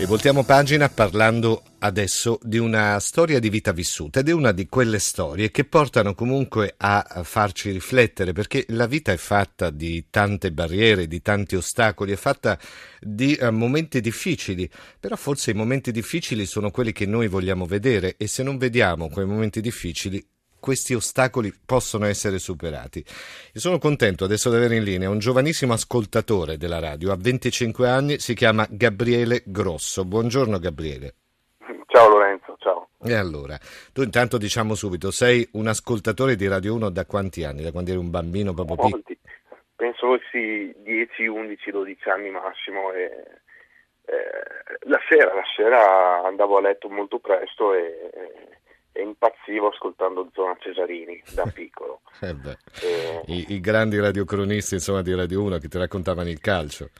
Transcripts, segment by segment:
E voltiamo pagina parlando adesso di una storia di vita vissuta ed è una di quelle storie che portano comunque a farci riflettere perché la vita è fatta di tante barriere, di tanti ostacoli, è fatta di uh, momenti difficili, però forse i momenti difficili sono quelli che noi vogliamo vedere e se non vediamo quei momenti difficili questi ostacoli possono essere superati. Io sono contento adesso di avere in linea un giovanissimo ascoltatore della radio, ha 25 anni, si chiama Gabriele Grosso. Buongiorno Gabriele. Ciao Lorenzo, ciao. E allora, tu intanto diciamo subito, sei un ascoltatore di Radio 1 da quanti anni? Da quando eri un bambino proprio piccolo? Penso sì, 10, 11, 12 anni massimo e eh, la sera, la sera andavo a letto molto presto e, e impazzivo ascoltando Zona Cesarini da piccolo. eh e... I, I, grandi radiocronisti insomma, di Radio 1 che ti raccontavano il calcio.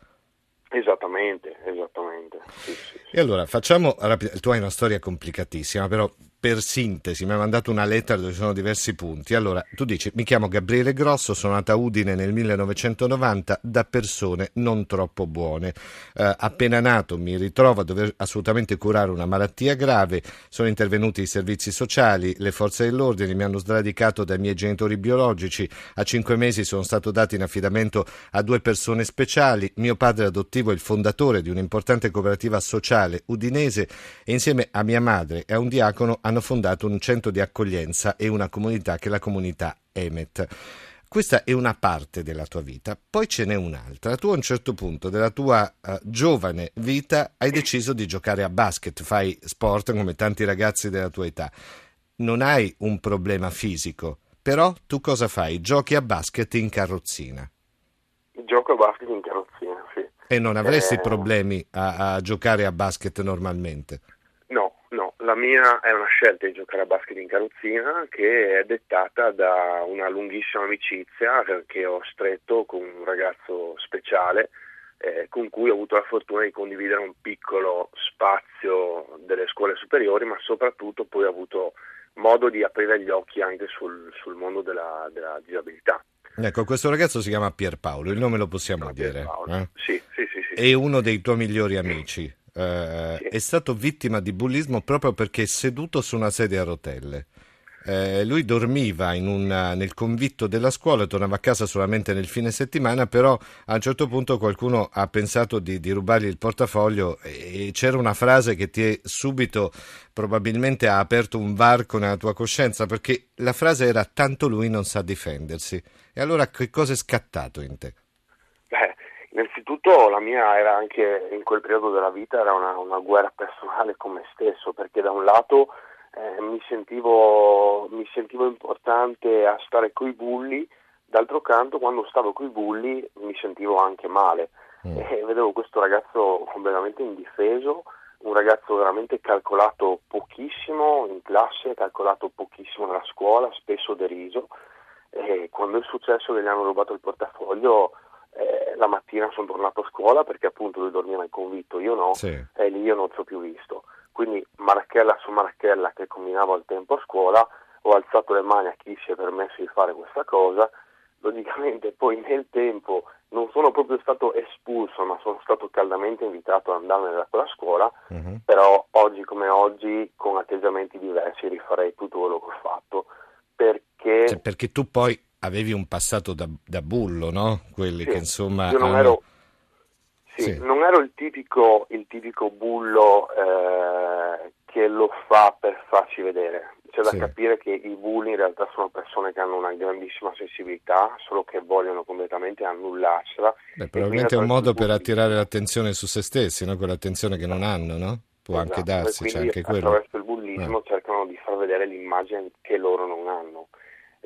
Esattamente, esattamente. Sì, sì, e allora facciamo tu hai una storia complicatissima, però per sintesi, mi ha mandato una lettera dove ci sono diversi punti. Allora, tu dici, mi chiamo Gabriele Grosso, sono nata a Udine nel 1990 da persone non troppo buone. Eh, appena nato mi ritrovo a dover assolutamente curare una malattia grave, sono intervenuti i servizi sociali, le forze dell'ordine, mi hanno sradicato dai miei genitori biologici, a cinque mesi sono stato dato in affidamento a due persone speciali, mio padre adottivo è il fondatore di un'importante cooperativa sociale udinese e insieme a mia madre e a un diacono hanno fondato un centro di accoglienza e una comunità che è la comunità Emet. Questa è una parte della tua vita, poi ce n'è un'altra. Tu a un certo punto della tua uh, giovane vita hai deciso di giocare a basket, fai sport come tanti ragazzi della tua età. Non hai un problema fisico, però tu cosa fai? Giochi a basket in carrozzina. Gioco a basket in carrozzina, sì. E non avresti eh... problemi a, a giocare a basket normalmente? La mia è una scelta di giocare a basket in carrozzina che è dettata da una lunghissima amicizia che ho stretto con un ragazzo speciale eh, con cui ho avuto la fortuna di condividere un piccolo spazio delle scuole superiori, ma soprattutto poi ho avuto modo di aprire gli occhi anche sul, sul mondo della, della, disabilità. Ecco, questo ragazzo si chiama Pierpaolo, il nome lo possiamo dire. Eh? Sì, sì, sì, sì. È uno dei tuoi migliori amici eh, sì. è stato vittima di bullismo proprio perché è seduto su una sedia a rotelle. Eh, lui dormiva una, nel convitto della scuola, tornava a casa solamente nel fine settimana, però a un certo punto qualcuno ha pensato di, di rubargli il portafoglio e, e c'era una frase che ti è subito probabilmente ha aperto un varco nella tua coscienza perché la frase era tanto lui non sa difendersi. E allora che cosa è scattato in te? Innanzitutto la mia era anche in quel periodo della vita era una, una guerra personale con me stesso, perché da un lato eh, mi, sentivo, mi, sentivo, importante a stare coi bulli, d'altro canto quando stavo coi bulli mi sentivo anche male mm. e vedevo questo ragazzo completamente indifeso, un ragazzo veramente calcolato pochissimo in classe, calcolato pochissimo nella scuola, spesso deriso e quando è successo che gli hanno rubato il portafoglio la mattina sono tornato a scuola perché appunto lui dormiva in convitto, io no, sì. e lì io non ci ho più visto. Quindi marachella su marachella che combinavo al tempo a scuola, ho alzato le mani a chi si è permesso di fare questa cosa, logicamente poi nel tempo non sono proprio stato espulso, ma sono stato caldamente invitato ad andarmene da quella scuola, uh-huh. però oggi come oggi con atteggiamenti diversi rifarei tutto quello che ho fatto. Perché... Cioè, perché tu poi avevi un passato da, da bullo, no? Quelli sì, che insomma... Io non, hanno... ero, sì, sì. non ero, il tipico, il tipico bullo eh, che lo fa per farci vedere. C'è da capire che i bulli in realtà sono persone che hanno una grandissima sensibilità, solo che vogliono completamente annullarsela. Beh, probabilmente è un modo per attirare l'attenzione su se stessi, no? quell'attenzione che non hanno, no? Può esatto. anche darsi, c'è anche quello. Attraverso il bullismo eh. cercano di far vedere l'immagine che loro non hanno.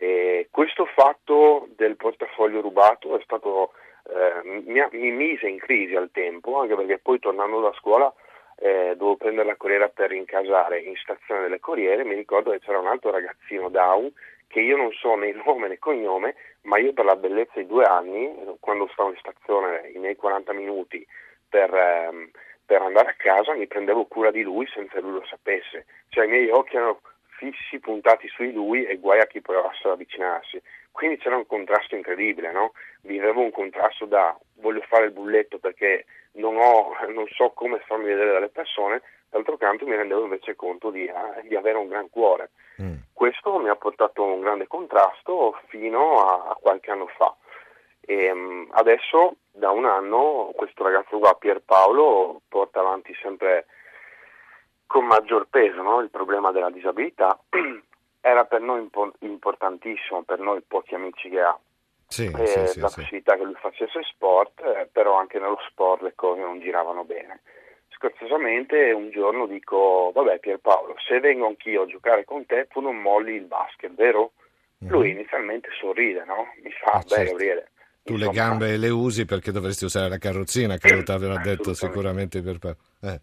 E questo fatto del portafoglio rubato stato, eh, mi, mi, mise in crisi al tempo, anche perché poi tornando da scuola eh, dovevo prendere la corriera per rincasare in stazione delle corriere, mi ricordo che c'era un altro ragazzino down che io non so né nome né cognome, ma io per la bellezza di due anni, quando stavo in stazione i miei 40 minuti per, ehm, per andare a casa mi prendevo cura di lui senza che lui lo sapesse, cioè i miei occhi erano fissi, puntati su di lui e guai a chi provasse ad avvicinarsi. Quindi c'era un contrasto incredibile, no? Vivevo un contrasto da voglio fare il bulletto perché non, ho, non so come farmi vedere dalle persone, d'altro canto mi rendevo invece conto di, eh, di avere un gran cuore. Mm. Questo mi ha portato un grande contrasto fino a, a qualche anno fa. E, um, adesso da un anno questo ragazzo qua, Pierpaolo, porta avanti sempre con maggior peso no? il problema della disabilità. Era per noi impo- importantissimo, per noi pochi amici che ha, sì, eh, sì, la sì, possibilità che lui facesse sport, eh, però anche nello sport le cose non giravano bene. Scherzosamente un giorno dico, vabbè Pierpaolo, se vengo anch'io a giocare con te, tu non molli il basket, vero? Mm-hmm. Lui inizialmente sorride, no? Mi fa, eh, beh certo. Gabriele, tu Insomma, le gambe le usi perché dovresti usare la carrozzina, credo ti avrà detto sicuramente per eh.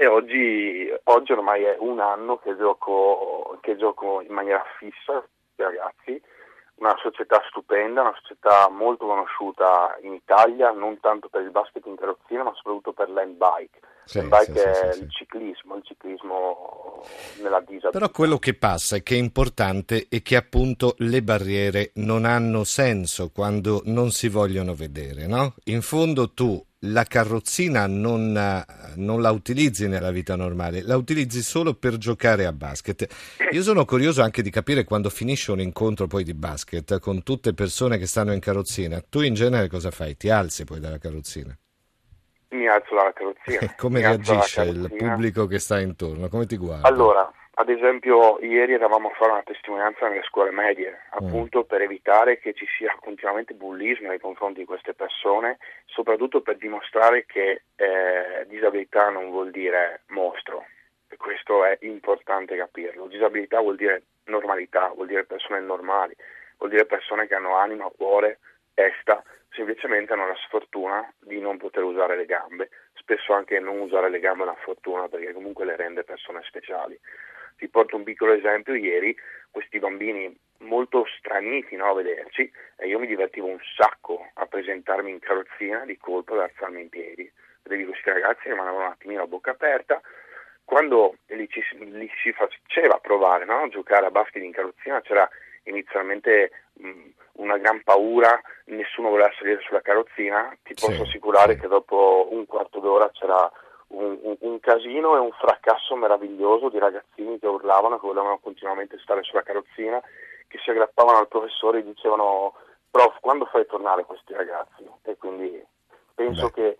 E oggi, oggi, ormai è un anno che gioco, che gioco in maniera fissa ragazzi, una società stupenda, una società molto conosciuta in Italia, non tanto per il basket in carrozzina, ma soprattutto per l'handbike. Sì, sì, è sì, il ciclismo, il ciclismo nella disabilità. Però quello che passa e che è importante è che appunto le barriere non hanno senso quando non si vogliono vedere, no? In fondo tu la carrozzina non, non, la utilizzi nella vita normale, la utilizzi solo per giocare a basket. Io sono curioso anche di capire quando finisce un incontro poi di basket con tutte persone che stanno in carrozzina, tu in genere cosa fai? Ti alzi poi dalla carrozzina? Mi alzo dalla carrozzina. Come reagisce il pubblico che sta intorno? Come ti guarda? Allora, ad esempio, ieri eravamo a fare una testimonianza nelle scuole medie, mm. appunto per evitare che ci sia continuamente bullismo nei confronti di queste persone, soprattutto per dimostrare che eh, disabilità non vuol dire mostro. E questo è importante capirlo. Disabilità vuol dire normalità, vuol dire persone normali, vuol dire persone che hanno anima, cuore, testa, semplicemente hanno la sfortuna di non poter usare le gambe. Spesso anche non usare le gambe è una fortuna perché comunque le rende persone speciali. Ti porto un piccolo esempio, ieri questi bambini molto straniti no, a vederci e io mi divertivo un sacco a presentarmi in carrozzina di colpo ad alzarmi in piedi. Vedevi questi ragazzi rimanevano un attimino a bocca aperta, quando li, ci, li si faceva provare no, a giocare a basket in carrozzina c'era inizialmente mh, una gran paura, nessuno voleva salire sulla carrozzina, ti posso sì, assicurare sì. che dopo un quarto d'ora c'era un, un, un, casino e un fracasso meraviglioso di ragazzini che urlavano, che volevano continuamente stare sulla carrozzina, che si aggrappavano al professore e dicevano prof quando fai tornare questi ragazzi? E quindi penso Beh. che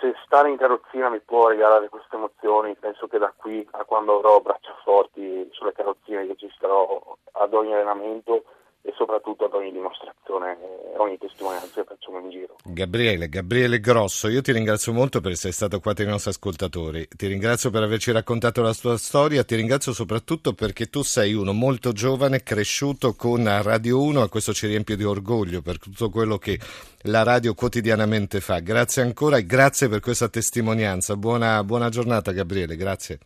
se stare in carrozzina mi può regalare queste emozioni, penso che da qui a quando avrò braccia forti sulle carrozzine che ci starò ad ogni allenamento e soprattutto ad ogni dimostrazione, ogni testimonianza che facciamo in giro. Gabriele, Gabriele Grosso, io ti ringrazio molto per essere stato qua tra i nostri ascoltatori, ti ringrazio per averci raccontato la tua storia, ti ringrazio soprattutto perché tu sei uno molto giovane, cresciuto con Radio 1 e questo ci riempie di orgoglio per tutto quello che la radio quotidianamente fa. Grazie ancora e grazie per questa testimonianza. Buona, buona giornata Gabriele, grazie.